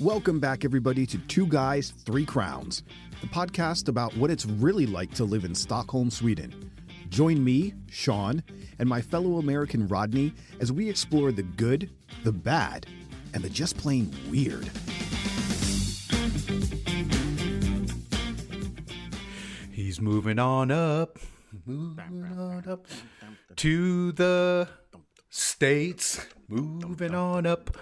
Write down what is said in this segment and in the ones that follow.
Welcome back, everybody, to Two Guys, Three Crowns, the podcast about what it's really like to live in Stockholm, Sweden. Join me, Sean, and my fellow American Rodney as we explore the good, the bad, and the just plain weird. He's moving on up, moving on up to the states, moving on up.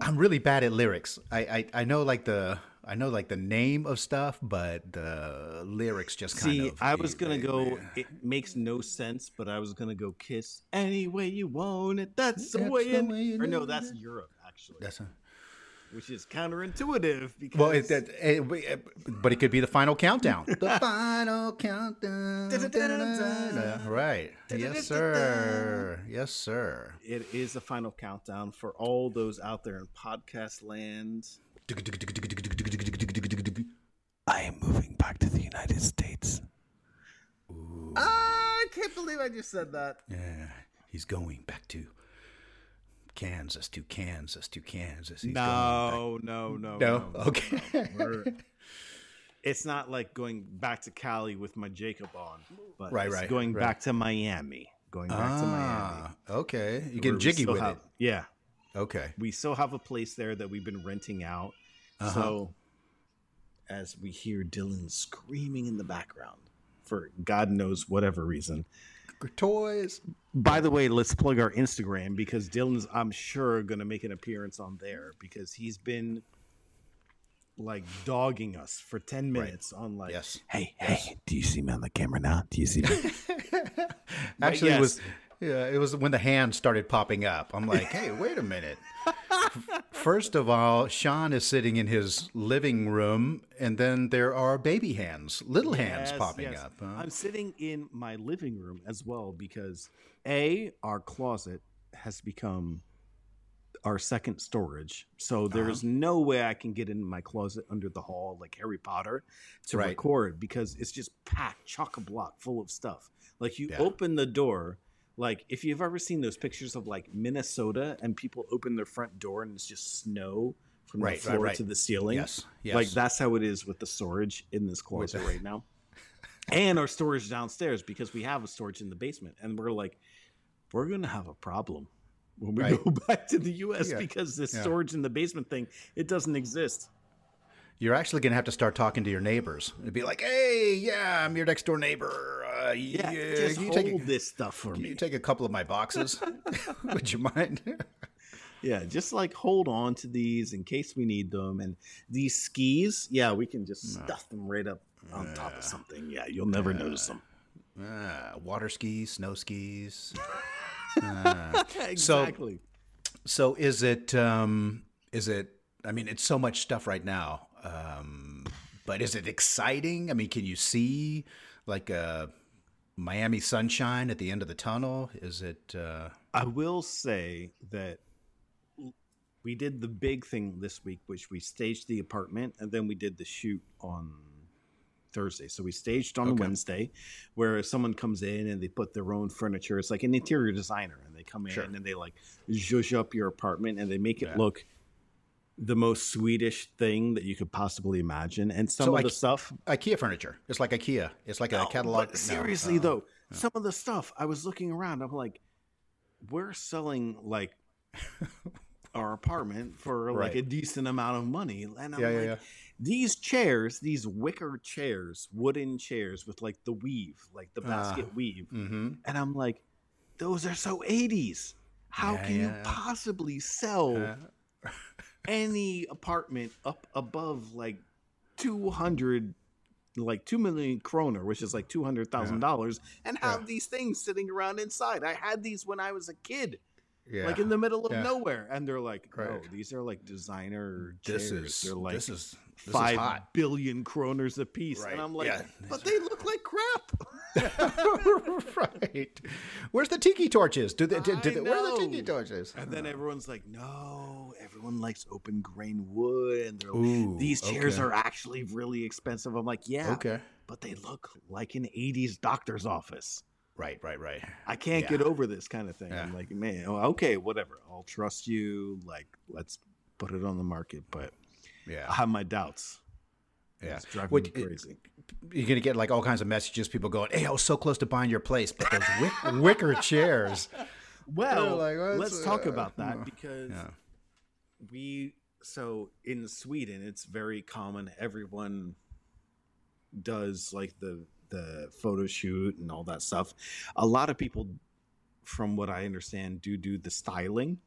I'm really bad at lyrics. I, I, I know like the I know like the name of stuff, but the lyrics just kind See, of. See, I was gonna go. It makes no sense, but I was gonna go kiss any way you want it. That's the way. the in- way you or no, that's it. Europe actually, That's a, which is counterintuitive because well, it, that, it, but it could be the final countdown. the final countdown. right. Yes, sir. Yes, sir. it is the final countdown for all those out there in podcast land. I am moving back to the United States. Ah, I can't believe I just said that. Yeah, he's going back to Kansas, to Kansas, to Kansas. He's No, no, no, back. no. Okay. It's not like going back to Cali with my Jacob on, but Right, it's right, going right. back to Miami. Going back to Miami. ah, okay. You get jiggy with have- it. Yeah, Okay. we still have a place there that we've been renting out. Uh-huh. So, as we hear Dylan screaming in the background for God knows whatever reason. Toys. By the way, let's plug our Instagram because Dylan's, I'm sure, going to make an appearance on there because he's been like dogging us for 10 minutes on like, Yes. hey, hey, do you see me on the camera now? Do you see me? Actually, it was yeah, it was when the hand started popping up. I'm like, hey, wait a minute. First of all, Sean is sitting in his living room, and then there are baby hands, little hands popping yes. up. huh? I'm sitting in my living room as well because A, our closet has become our second storage. So there's Uh-huh. no way I can get in my closet under the hall like Harry Potter to Right. record because it's just packed chock a block full of stuff. Like you Yeah. open the door, like if you've ever seen those pictures of like Minnesota and people open their front door and it's just snow from Right, the floor right. to the ceiling. Yes, Like that's how it is with the storage in this closet right now. And our storage downstairs because we have a storage in the basement. And we're like, we're gonna have a problem when we Right. go back to the US Yeah, because this yeah. storage in the basement thing, it doesn't exist. You're actually going to have to start talking to your neighbors and be like, "Hey, yeah, I'm your next door neighbor. Uh, Yeah, yeah, just you hold take this stuff for can me. you take a couple of my boxes? Would you mind?" yeah, just like hold on to these in case we need them. And these skis, yeah, we can just stuff them right up on top of something. Yeah, you'll never notice them. Ah, water skis, snow skis. exactly. So is it? Um, is it? I mean, it's so much stuff right now. Um, but is it exciting? I mean, can you see like a Miami sunshine at the end of the tunnel? Is it? Uh, I will say that we did the big thing this week, which we staged the apartment and then we did the shoot on Thursday. So we staged on Okay. Wednesday, where someone comes in and they put their own furniture. It's like an interior designer, and they come in Sure. and they like zhuzh up your apartment and they make it Yeah. look the most Swedish thing that you could possibly imagine. And some So, of like, the stuff IKEA furniture. It's like IKEA. It's like a catalog. but no, seriously uh, though, some of the stuff I was looking around, I'm like, we're selling like our apartment for like Right. a decent amount of money, and I'm Yeah, yeah, like, yeah. these chairs, these wicker chairs, wooden chairs with like the weave, like the basket Ah, weave, Mm-hmm. and I'm like, those are so 80s. How Yeah, can yeah. you possibly sell Uh, any apartment up above like 200 like 2 million kroner which is like $200,000 and have Yeah. these things sitting around inside I had these when I was a kid yeah. like in the middle of Yeah. nowhere and they're like no Right. these are like designer this chairs. is they're like this is this five is hot. billion kroners a piece Right, and I'm like yeah. but they look like crap right. Where's the tiki torches? Do they, do, do they, where are the tiki torches? And then everyone's like, no, everyone likes open grain wood. And they're like, Ooh, these chairs okay. are actually really expensive. I'm like, yeah, Okay. but they look like an 80s doctor's office. Right, right, right. I can't Yeah. get over this kind of thing. Yeah. I'm like, man, oh, okay, whatever. I'll trust you. Like, let's put it on the market, but yeah, I have my doubts. Yeah. It's driving What- me crazy. You're gonna get like all kinds of messages. People going, "Hey, I was so close to buying your place, but those wick- wicker chairs." Well, like, let's talk uh, about that because yeah. we so in Sweden it's very common everyone does like the the photo shoot and all that stuff. A lot of people from what I understand do do the styling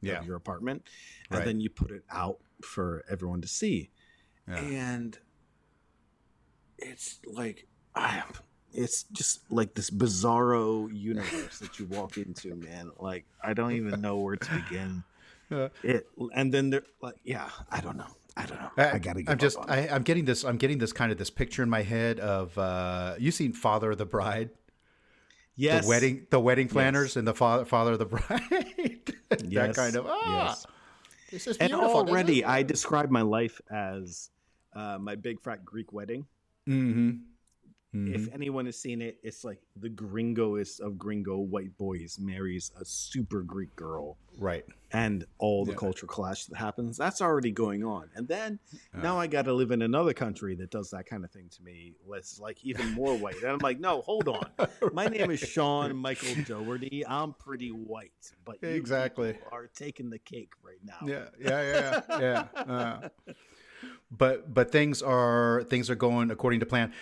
Yeah. of your apartment and Right. then you put it out for everyone to see. Yeah. And it's like I it's just like this bizarro universe that you walk into, man. Like I don't even know where to begin. Uh, It and then there, like, yeah, I don't know. I don't know. I, gotta. Give I'm just. Up on it. I, I'm getting this. I'm getting this kind of this picture in my head of uh, you seen Father of the Bride, yes, the wedding, the wedding planners, and the father, father of the bride. that Yes, kind of. Ah, yes. this is And already, I describe my life as uh, my big fat Greek wedding. Mm-hmm. If anyone has seen it, it's like the gringoest of gringo white boys marries a super Greek girl. Right. and all the Yeah. culture clash that happens that's already going on and then now i got to live in another country that does that kind of thing to me it's like even more white and i'm like no hold on my name is sean michael doherty i'm pretty white but Exactly. are taking the cake right now Yeah, yeah, yeah, yeah. Uh, but but things are things are going according to plan,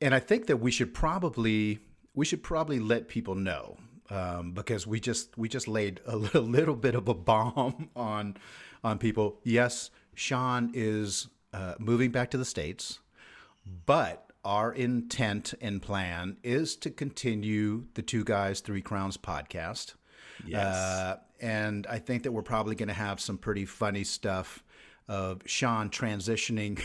and I think that we should probably we should probably let people know um, because we just we just laid a little, little bit of a bomb on on people. Yes, Sean is uh, moving back to the states, but our intent and plan is to continue the Two Guys Three Crowns podcast. Yes. Uh, and I think that we're probably going to have some pretty funny stuff of Sean transitioning,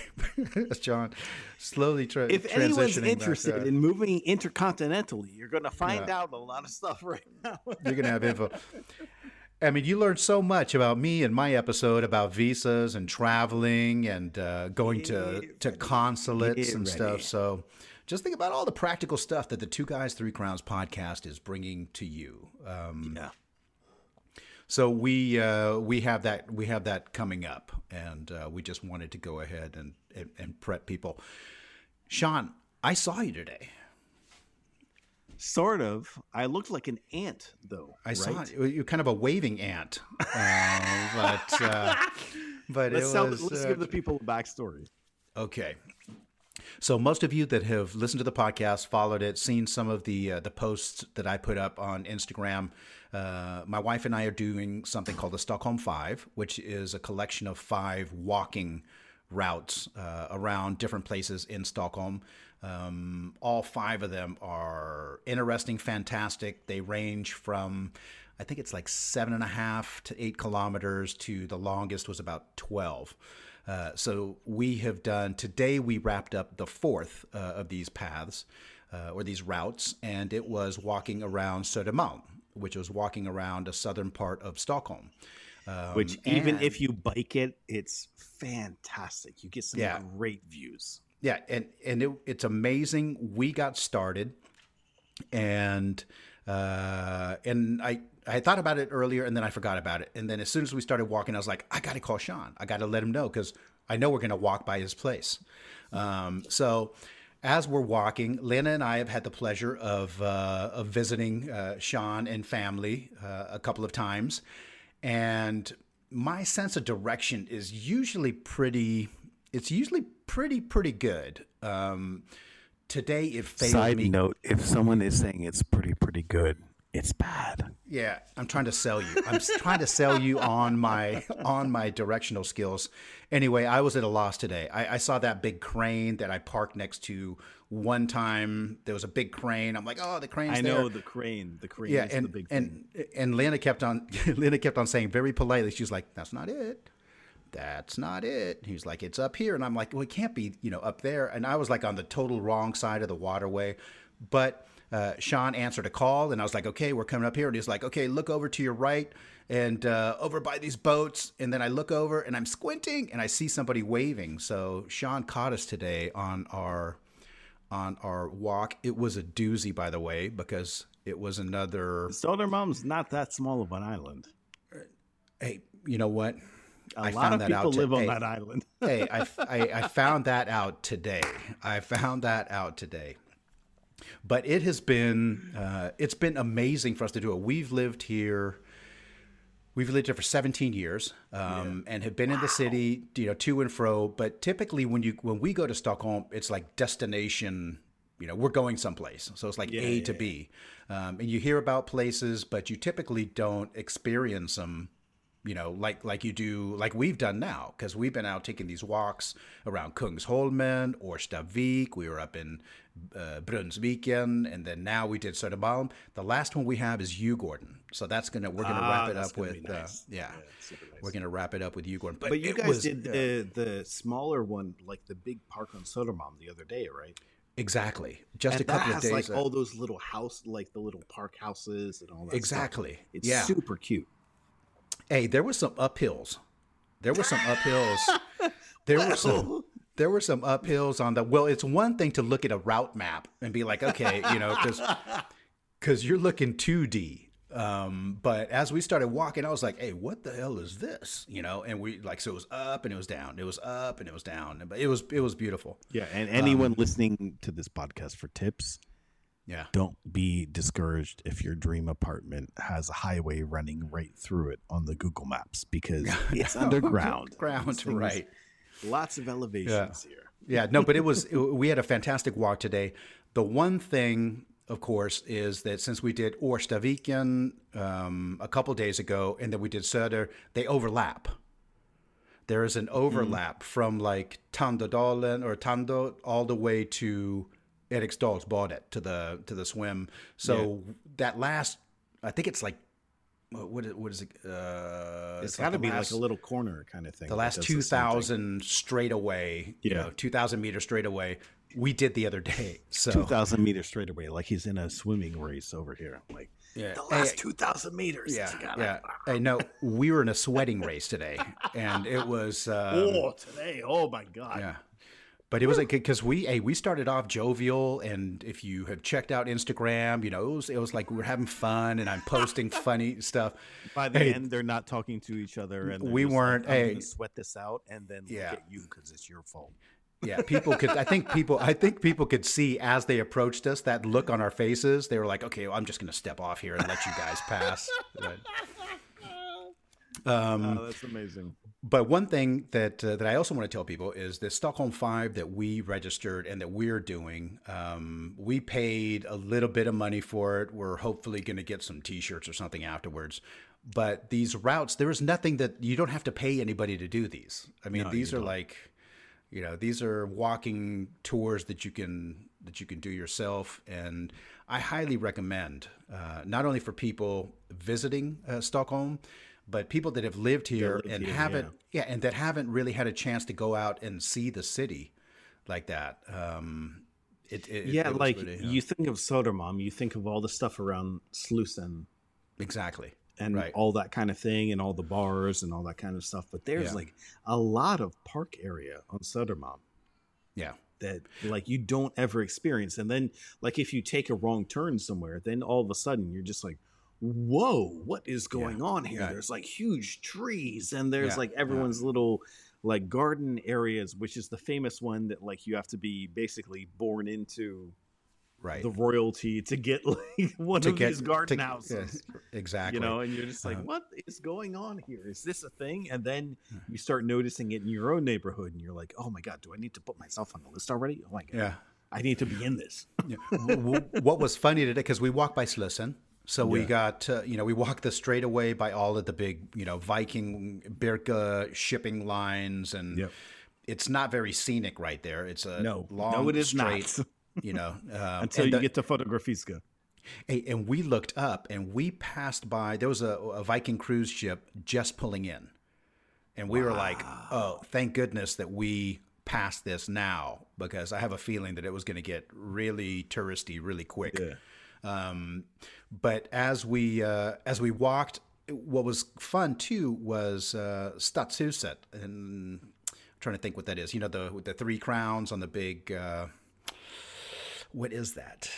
Sean slowly tra- if transitioning. anyone's back, interested uh, in moving intercontinentally you're going to find Yeah. out a lot of stuff right now you're going to have info. I mean, you learned so much about me in my episode about visas and traveling and uh, going to, Get to ready. consulates and stuff. So just think about all the practical stuff that the Two Guys, Three Crowns podcast is bringing to you. Um, yeah So we uh, we have that we have that coming up, and uh, we just wanted to go ahead and, and and prep people. Sean, I saw you today. sort of i looked like an ant though I right? saw you. You're kind of a waving ant, uh, but uh, but let's, it tell, was let's uh, give the people a backstory okay. So most of you that have listened to the podcast, followed it, seen some of the uh, the posts that I put up on Instagram. Uh, my wife and I are doing something called the Stockholm Five, which is a collection of five walking routes uh, around different places in Stockholm. Um, all five of them are interesting, fantastic. They range from, I think it's like seven and a half to eight kilometers to the longest was about 12. Uh, so we have done, today we wrapped up the fourth uh, of these paths uh, or these routes, and it was walking around Södermalm, which was walking around a southern part of Stockholm. Um, Which even and- if you bike it, it's fantastic. You get some Yeah. great views. Yeah, and and it, it's amazing. We got started, and uh, and I I thought about it earlier, and then I forgot about it. And then as soon as we started walking, I was like, I got to call Sean. I got to let him know because I know we're going to walk by his place. Um, so. As we're walking, Lena and I have had the pleasure of uh, of visiting uh, Sean and family uh, a couple of times, and my sense of direction is usually pretty it's usually pretty pretty good. Um today it failed Side me note: If someone is saying it's pretty pretty good, it's bad. yeah i'm trying to sell you. I'm trying to sell you on my on my directional skills. Anyway i was at a loss today. I, I saw that big crane that i parked next to one time. There was a big crane. I'm like oh the crane's I there. know the crane. The crane yeah is and the big thing. and and lena kept on lena kept on saying very politely She's like that's not it. That's not it. He's like it's up here. And i'm like well it can't be you know up there. And i was like on the total wrong side of the waterway. But uh, sean answered a call and i was like okay we're coming up here and he's like okay look over to your right and uh, over by these boats and then i look over and i'm squinting and i see somebody waving so sean caught us today on our on our walk it was a doozy by the way because it was another Sodermalm's not that small of an island. hey, you know what? A I lot found of that people out. to- live on hey, that island. hey, I, I, I found that out today. I found that out today. But it has been uh, it's been amazing for us to do it. We've lived here. We've lived here for 17 years um, and have been in the city, you know, to and fro. But typically, when you when we go to Stockholm, it's like destination. You know, we're going someplace, so it's like A to B, um, and you hear about places, but you typically don't experience them you know, like like you do, like we've done now, because we've been out taking these walks around Kungsholmen or Stavik. We were up in uh, Brunnsviken, and then now we did Södermalm. The last one we have is Djurgården. so that's gonna we're gonna Ah, wrap it up with be uh, yeah, Yeah, nice. we're gonna wrap it up with Djurgården. But you guys was, did uh, the the smaller one, like the big park on Sodermalm the other day, right? exactly just and a couple of days. like uh, all those little house, like the little park houses and all that. stuff. exactly. It's yeah. super cute. Hey, there were some uphills. There were some uphills. There were some. There were some uphills on the. Well, it's one thing to look at a route map and be like, okay, you know, because because you're looking 2D. Um, but as we started walking, I was like, hey, what the hell is this? You know, and we like so it was up and it was down, it was up and it was down, but it was it was beautiful. Yeah, and anyone listening to this podcast for tips, Yeah. don't be discouraged if your dream apartment has a highway running right through it on the Google Maps because it's underground. Ground, right. Lots of elevations here. Yeah, no, but it was it- we had a fantastic walk today. The one thing, of course, is that since we did Årstaviken um, a couple days ago, and then we did Söder, they overlap. There is an overlap from like Tandodalen or Tanto all the way to Eriksdalsbadet to the to the swim. So that last, I think it's like what is, what is it? Uh, It's like got to be last- like a little corner kind of thing. the last two thousand the two same thing. thousand straight away, you Yeah. know, two thousand meters straight away, we did the other day. So 2,000 meters straight away, like he's in a swimming race over here. Like, Yeah. the last Hey, 2,000 meters. yeah, it's gotta- yeah. Hey, no, we were in a sweating race today, and it was um, Oh, today. Oh, my God. yeah. But it was hmm. like because we hey we started off jovial, and if you have checked out Instagram, you know it was it was like we were having fun, and I'm posting funny stuff. By the Hey. end, they're not talking to each other. and We weren't- I'm hey. sweat this out and then Yeah. look at you because it's your fault. Yeah, people could. I think people. I think people could see as they approached us that look on our faces. They were like, "Okay, well, I'm just going to step off here and let you guys pass." Right. Um, oh, that's amazing. But one thing that uh, that I also want to tell people is the Stockholm Five that we registered and that we're doing. Um, we paid a little bit of money for it. We're hopefully going to get some T-shirts or something afterwards. But these routes, there is nothing that you don't have to pay anybody to do these. I mean, No, these are don't. like, you know, these are walking tours that you can that you can do yourself, and I highly recommend uh, not only for people visiting uh, Stockholm, but people that have lived here lived and here, haven't yeah. and that haven't really had a chance to go out and see the city like that. Um, it, it, yeah, it like really, you think of Sodermalm, you think of all the stuff around Slussen exactly and Right. all that kind of thing and all the bars and all that kind of stuff. But there's Yeah. like a lot of park area on Sodermalm yeah that like you don't ever experience. And then like if you take a wrong turn somewhere, then all of a sudden you're just like, whoa, what is going on here? Yeah. There's like huge trees and there's Yeah, like everyone's little like garden areas, which is the famous one that like you have to be basically born into right the royalty to get like one of these garden to- houses. yeah, exactly You know, and you're just like, Uh, what is going on here? Is this a thing? And then you start noticing it in your own neighborhood, and you're like, oh my god, do I need to put myself on the list already? Oh my god, yeah I need to be in this. Yeah. What was funny today because we walked by Slussen, so we got uh, you know we walked the straight away by all of the big you know Viking Birka shipping lines, and Yep. it's not very scenic right there. It's a No, long, no, it is straight, not. You know, um, Until you the- get to Fotografiska. Hey, and we looked up and we passed by. There was a, a Viking cruise ship just pulling in, and we were like, "Oh, thank goodness that we passed this now," because I have a feeling that it was going to get really touristy really quick. Yeah. Um, but as we uh, as we walked, what was fun too was uh, Stadshuset, and I'm trying to think what that is. You know, the with the three crowns on the big. Uh, what is that?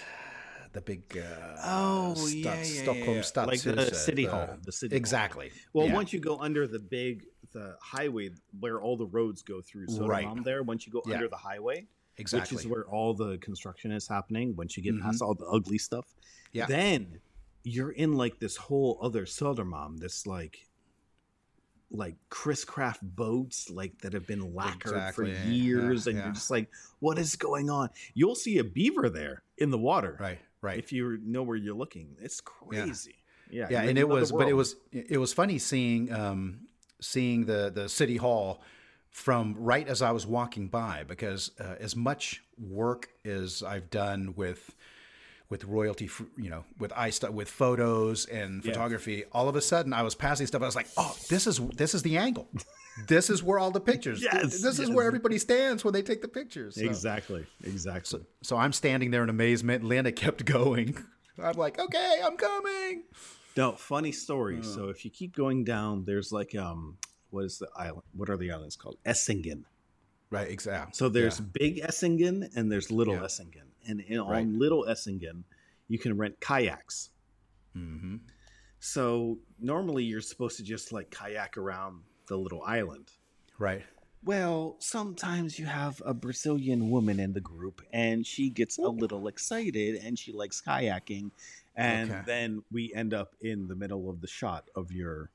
The big. Uh, Oh, Stads- yeah, yeah, Stockholm yeah. Like the city uh, hall, the city hall. exactly. Well, yeah. once you go under the big the highway where all the roads go through. So Right. there, once you go under the highway, exactly. which is where all the construction is happening. Once you get Mhm. past all the ugly stuff, Yeah. then you're in like this whole other Sodermalm, this like like Chris Craft boats like that have been lacquered Exactly, for yeah, years, and yeah. you're just like, what is going on? You'll see a beaver there in the water, right, right. If you know where you're looking, it's crazy. Yeah, yeah you're and it was but it was it was funny seeing um seeing the the city hall from right as i was walking by because uh, as much work as i've done with with royalty you know with i stu- with photos and Yeah. photography all of a sudden i was passing stuff i was like oh this is this is the angle this is where all the pictures Yes, this is yes. where everybody stands when they take the pictures So- exactly, exactly. so i'm standing there in amazement linda kept going i'm like okay i'm coming No, funny story. Uh. So if you keep going down, there's like um, what is the island? What are the islands called? Essingen. right exactly So there's big Essingen and there's little Yeah. Essingen, and in, Right. on little Essingen, you can rent kayaks. Mm-hmm. So normally you're supposed to just like kayak around the little island. Right. Well, sometimes you have a Brazilian woman in the group and she gets a little excited and she likes kayaking. And Okay. then we end up in the middle of the shot of your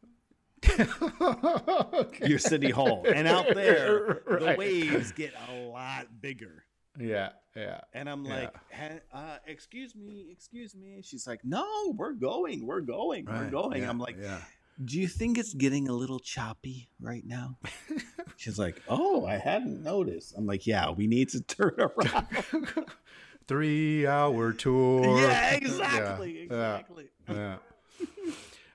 okay. your city hall. And out there, the waves get a lot bigger. Yeah, yeah. And I'm like, "Ha- uh, excuse me, excuse me. She's like, no, we're going, we're going, we're going. yeah, I'm like, yeah. do you think it's getting a little choppy right now? She's like, oh, I hadn't noticed. I'm like, yeah, we need to turn around. Three hour tour. yeah, exactly, Yeah, exactly. Yeah.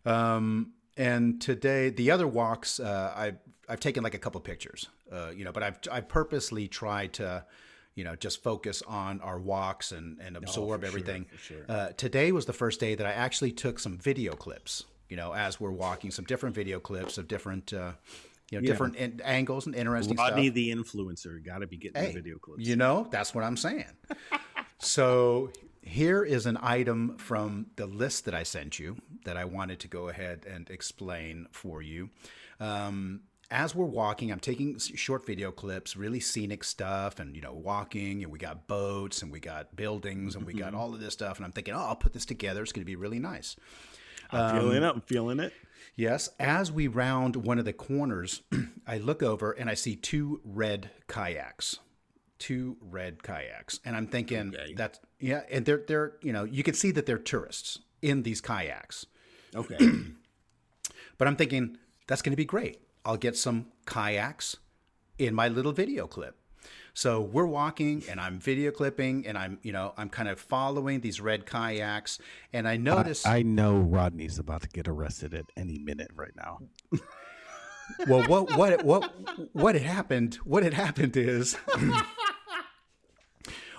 um, and today, the other walks, uh, I've I've taken like a couple pictures, uh, you know, but I've I've purposely tried to, you know, just focus on our walks and and absorb for sure, everything. for sure. Uh, today was the first day that I actually took some video clips. You know, as we're walking, some different video clips of different, uh, you know, Yeah. different in- angles and interesting Rodney, stuff. the influencer, got to be getting Hey, the video clips. You know, that's what I'm saying. so here is an item from the list that I sent you that I wanted to go ahead and explain for you. Um, as we're walking, I'm taking short video clips, really scenic stuff, and you know, walking, and we got boats, and we got buildings, and we got all of this stuff, and I'm thinking, oh, I'll put this together. It's going to be really nice. I'm feeling it. I'm feeling it. Yes, as we round one of the corners, I look over and I see two red kayaks. Two red kayaks. And I'm thinking Okay. that yeah, and they're they're you know, you can see that they're tourists in these kayaks. Okay. But I'm thinking that's going to be great. I'll get some kayaks in my little video clip. So we're walking and I'm video clipping and I'm, you know, I'm kind of following these red kayaks and I notice I know Rodney's about to get arrested at any minute right now. well what what what what had happened what had happened is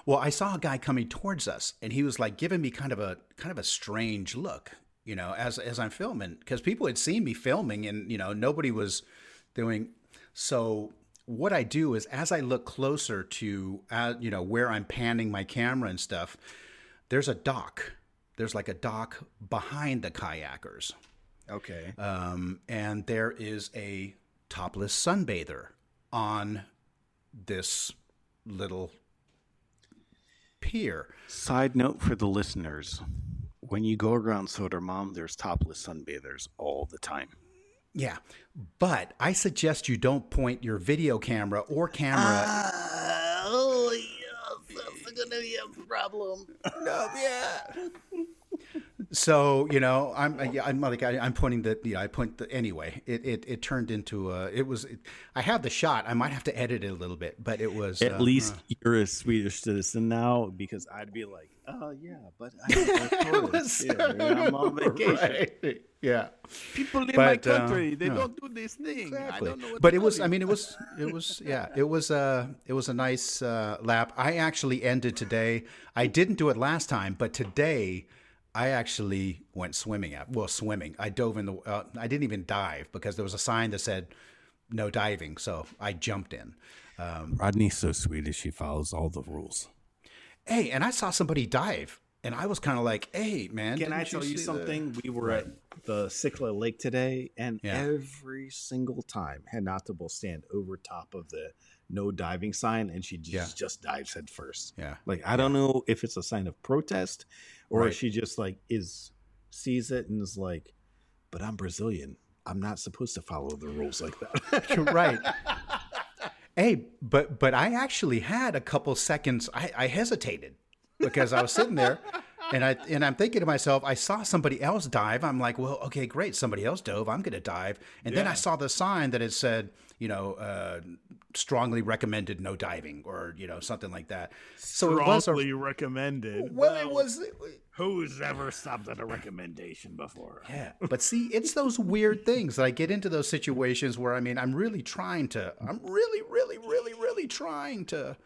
well i saw a guy coming towards us and he was like giving me kind of a kind of a strange look you know as as i'm filming because people had seen me filming and you know nobody was doing so what i do is as i look closer to uh, you know where i'm panning my camera and stuff there's a dock there's like a dock behind the kayakers Okay. um, and there is a topless sunbather on this little pier. Side note for the listeners: when you go around Sodermalm, there's topless sunbathers all the time. Yeah, but I suggest you don't point your video camera or camera. Ah, oh yes, that's gonna be a problem. no, yeah. So you know, I'm I- I'm like I, I'm pointing that you know I point the anyway. It it, it turned into a it was it, I have the shot. I might have to edit it a little bit, but it was At uh, least you're a Swedish citizen now, because I'd be like, oh yeah, but I'm, was tourist here, and I'm on vacation. Right. Yeah. People in But, uh, they no. don't do this thing. Exactly. I don't know what but it was I mean it was it was yeah, it was uh it was a nice uh lap. I actually ended today. I didn't do it last time, but today I actually went swimming at well swimming. I dove in the uh, I didn't even dive because there was a sign that said no diving, so I jumped in. Um, Rodney's so Swedish; he follows all the rules. hey, and I saw somebody dive and I was kind of like, "Hey, man, Can I didn't tell you see the-" something? We were at the Sickla Lake today, and Yeah. every single time Hanata will stand over top of the no diving sign, and she just, Yeah. just dives head first. Yeah. Like I don't know if it's a sign of protest or Right. if she just like is sees it and is like, but I'm Brazilian. I'm not supposed to follow the rules like that. right. Hey, but but I actually had a couple seconds. I, I hesitated because I was sitting there, and I and I'm thinking to myself, I saw somebody else dive. I'm like, well, okay, great, somebody else dove. I'm going to dive. And then I saw the sign that it said, you know, uh, strongly recommended no diving or you know something like that. So it was a Strongly recommended. well, it was. Who's ever stopped at a recommendation before? Yeah, but see, it's those weird things that I get into those situations where I mean, I'm really trying to, I'm really, really, really, really trying to,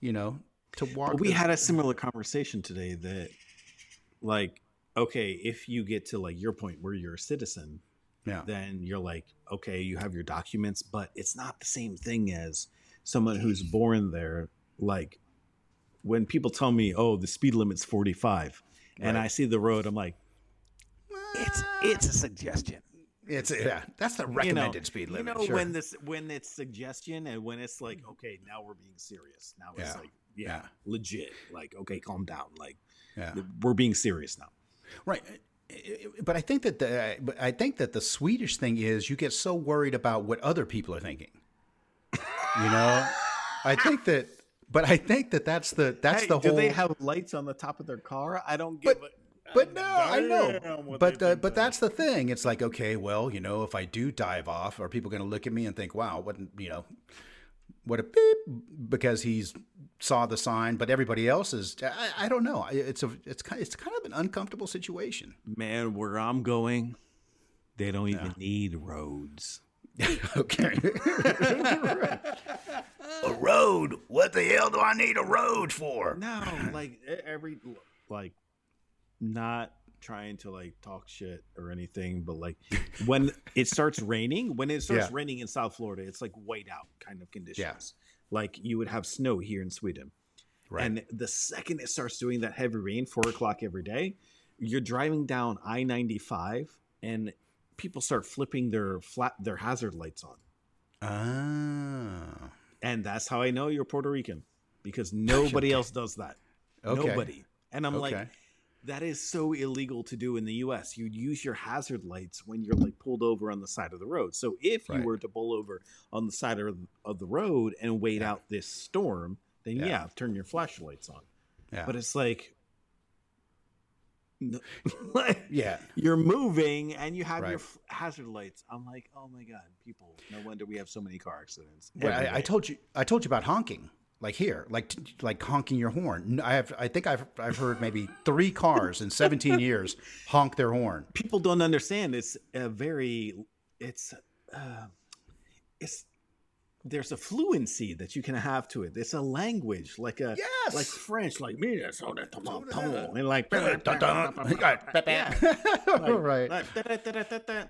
you know, to walk. But we the- had a similar conversation today that, like, okay, if you get to like your point where you're a citizen, yeah, then you're like, okay, you have your documents, but it's not the same thing as someone who's born there. Like, when people tell me, oh, the speed limit's 45, and Right. I see the road, I'm like, it's it's a suggestion. it's yeah, that's the You know- recommended speed limit. You know sure. when this when it's suggestion and when it's like, okay, now we're being serious. Now it's Yeah. like, yeah, Yeah. legit. Like, okay, calm down. Like, yeah, we're being serious now. right. But I think that the but I think that the Swedish thing is you get so worried about what other people are thinking. You know, I think that, but I think that that's the that's Hey, the do whole. they have lights on the top of their car? I don't But- a But no, I know. But uh, but that's the thing. It's like okay, well, you know, if I do dive off, are people going to look at me and think, "Wow, what you know, what a beep," because he's saw the sign, but everybody else is. I, I don't know. It's a it's kind it's kind of an uncomfortable situation. man, where I'm going, they don't even need roads. okay. a road? What the hell do I need a road for? No, like every like not trying to like talk shit or anything, but like when it starts raining, when it starts Yeah. raining in South Florida, it's like white out kind of conditions. Like you would have snow here in Sweden. Right. And the second it starts doing that heavy rain, four o'clock every day, you're driving down I ninety five, and people start flipping their flat their hazard lights on, ah. and that's how I know you're Puerto Rican because nobody Okay. else does that. Okay. Nobody. And I'm like, Okay. That is so illegal to do in the U.S. You'd use your hazard lights when you're like pulled over on the side of the road. So if Right. you were to pull over on the side of, of the road and wait Yeah. out this storm, then Yeah. yeah. turn your flashlights on. Yeah. But it's like, no, like, yeah. you're moving and you have your f- hazard lights. I'm like, oh my god, people! No wonder we have so many car accidents. Well, I, I told you. I told you about honking, like here, like like honking your horn. I have. I think I've I've heard maybe three cars in 17 years honk their horn. people don't understand. It's a very, it's, uh, it's. There's a fluency that you can have to it. It's a language, like a Yes. like French, like me, that's all that, and like right. like,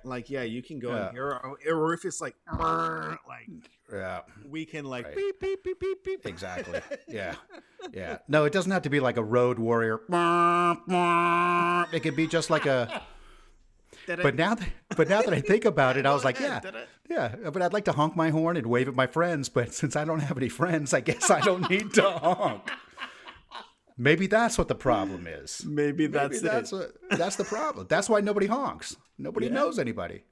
like yeah, you can go Yeah. in here, or, or if it's like like Yeah. we can like Right. beep beep beep beep beep. Exactly. Yeah. Yeah. No, it doesn't have to be like a road warrior. It could be just like a. But now that but now that I think about it, I was like, yeah, yeah. But I'd like to honk my horn and wave at my friends. But since I don't have any friends, I guess I don't need to honk. Maybe that's what the problem is. Maybe Maybe that's, that's it. what, that's the problem. That's why nobody honks. Nobody Yeah. knows anybody.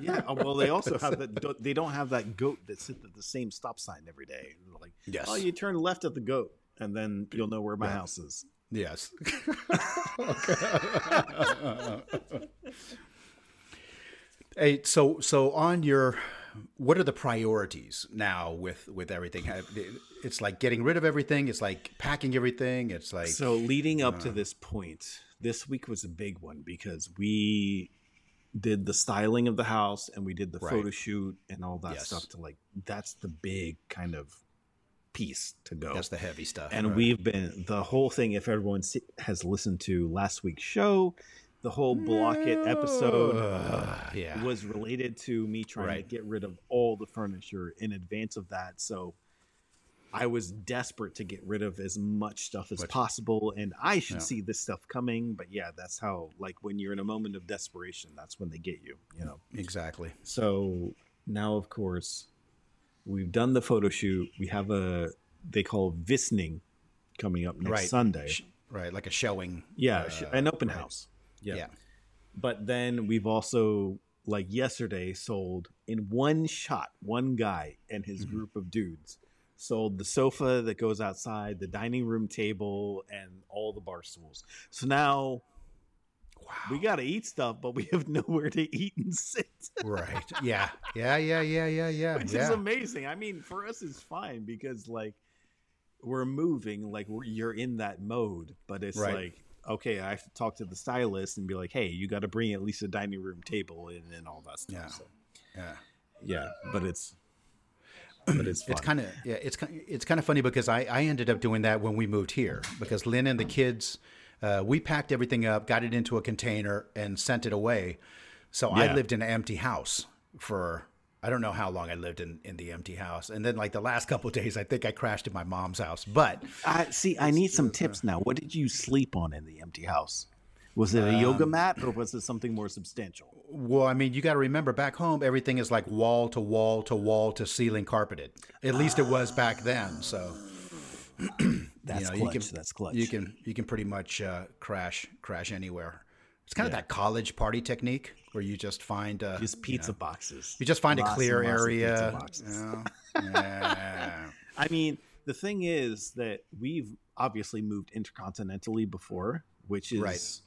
yeah. oh, Well, they also have that. They don't have that goat that sits at the same stop sign every day. Like, Yes. oh, you turn left at the goat, and then you'll know where my house is. Yes. Hey, so so on your, what are the priorities now with with everything? It's like getting rid of everything. It's like packing everything. It's like So leading up Uh. to this point, this week was a big one because we did the styling of the house and we did the Right. photo shoot and all that Yes. stuff to like that's the big kind of piece to go. that's the heavy stuff. and right. we've been the whole thing if everyone has listened to last week's show, the whole Blocket episode Ugh, yeah. was related to me trying Right. to get rid of all the furniture in advance of that. So I was desperate to get rid of as much stuff as possible, and I should Yeah. see this stuff coming. But yeah, that's how like when you're in a moment of desperation, that's when they get you. You know. Exactly. So now, of course, we've done the photo shoot. We have a they call Visning coming up next Right. Sunday. Right, like a showing. Yeah, uh, an open right. house. Yeah. Yeah. But then we've also like yesterday sold in one shot, one guy and his Mm-hmm. group of dudes sold the sofa that goes outside, the dining room table, and all the bar stools. So now Wow. we got to eat stuff, but we have nowhere to eat and sit. right. Yeah. Yeah. Yeah. Yeah. Yeah. Yeah. which yeah. is amazing. I mean, for us, it's fine because like we're moving, like we're, you're in that mode. But it's Right. like, okay, I have to talk to the stylist and be like, hey, you got to bring at least a dining room table in and all that stuff. Yeah. So, yeah. yeah, but it's but it's fun. It's kind of yeah. It's kind it's kind of funny because I I ended up doing that when we moved here because Lynn and the kids, uh, we packed everything up, got it into a container, and sent it away. So I lived in an empty house for I don't know how long I lived in in the empty house, and then like the last couple of days, I think I crashed at my mom's house. But I see. I need some tips now. What did you sleep on in the empty house? Was it a yoga Um, mat or was it something more substantial? well, I mean, you got to remember back home, everything is like wall to wall to wall to ceiling carpeted. At least it was back then. So That's you know, clutch. you can That's clutch. you can you can pretty much uh, crash crash anywhere. It's kind of that college party technique where you just find uh, just you pizza know, boxes. You just find a Lots and clear lots of pizza area. you know? Yeah. I mean, the thing is that we've obviously moved intercontinentally before, which is Right.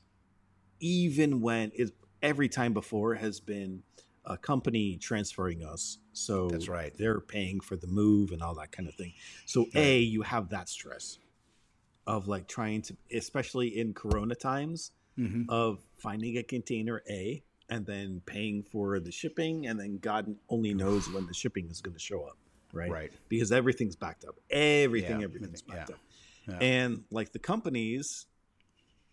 even when is every time before has been a company transferring us. So That's right. They're paying for the move and all that kind of thing. So a you have that stress of like trying to, especially in Corona times, Mhm. of finding a container A and then paying for the shipping, and then God only knows when the shipping is going to show up, right? Right. Because everything's backed up. Everything, Yeah, everything's backed yeah, up. yeah. And like the companies,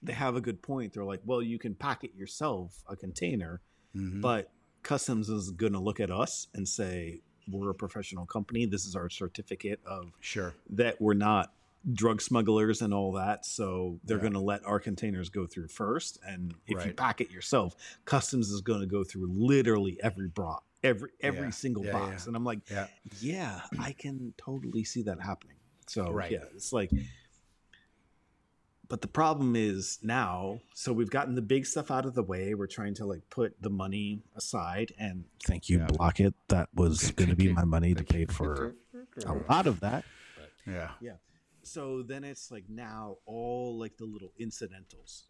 they have a good point. They're like, well, you can pack it yourself, a container, Mhm. but customs is going to look at us and say, we're a professional company. This is our certificate of Sure. that we're not drug smugglers and all that. So they're Yeah. going to let our containers go through first. And if you pack it yourself, customs is going to go through literally every bra, every every Yeah. single Yeah, box. yeah. And I'm like, Yeah. yeah, I can totally see that happening. So Right. yeah, it's like. But the problem is now, so we've gotten the big stuff out of the way. We're trying to like put the money aside, and thank you, Yeah. Blocket. That was going to be my money to pay for a lot of that. Yeah. Yeah. So then it's like now all like the little incidentals.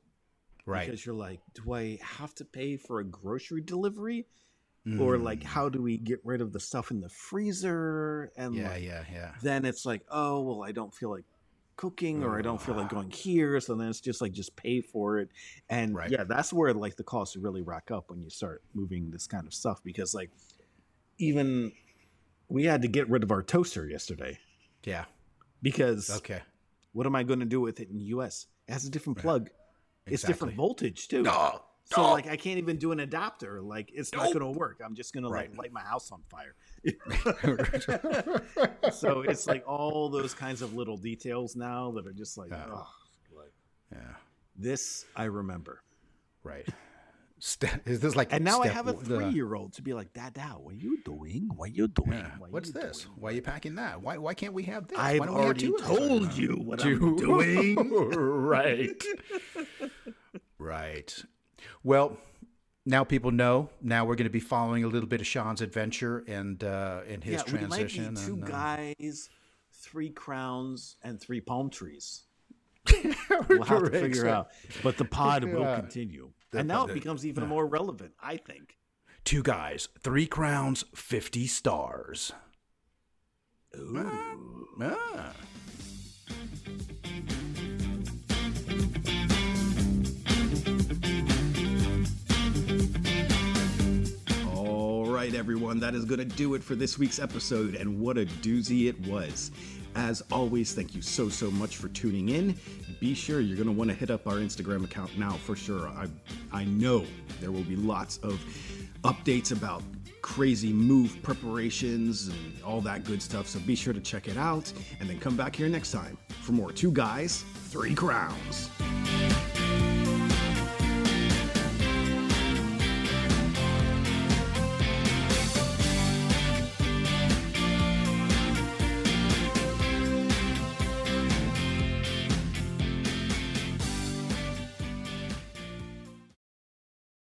Right. Because you're like, do I have to pay for a grocery delivery? Or like, how do we get rid of the stuff in the freezer? And Mm. Yeah. like, Yeah. Yeah. then it's like, oh, well, I don't feel like cooking or I don't feel like going here. So then it's just like, just pay for it. And Right. yeah, that's where like the costs really rack up when you start moving this kind of stuff. Because like, even we had to get rid of our toaster yesterday Yeah. Because Okay. what am I going to do with it in the US? It has a different plug. It's different voltage too. No. So no. like I can't even do an adapter. Like it's not going to work. I'm just going to like light my house on fire. so it's like all those kinds of little details now that are just like, Yeah. oh, like yeah. this I remember. Right. Ste- is this like And now I have a three year old to be like, Dada, what are you doing? What are you doing? Yeah. What What's you this? doing?" Why are you packing that? Why why can't we have this? I've why don't we have already told you what I'm doing. right. right. Well, now people know. Now we're going to be following a little bit of Sean's adventure and uh, and his yeah, transition. we might be two and, uh, guys, three crowns, and three palm trees. We'll have to figure out. But the pod will continue. And now it becomes even more relevant, I think. Two guys, three crowns, fifty stars. Ooh. Ah. All right, everyone, that is going to do it for this week's episode, and what a doozy it was. As always, thank you so, so much for tuning in. Be sure you're going to want to hit up our Instagram account now for sure. I, I know there will be lots of updates about crazy move preparations and all that good stuff. So be sure to check it out and then come back here next time for more Two Guys, Three Crowns.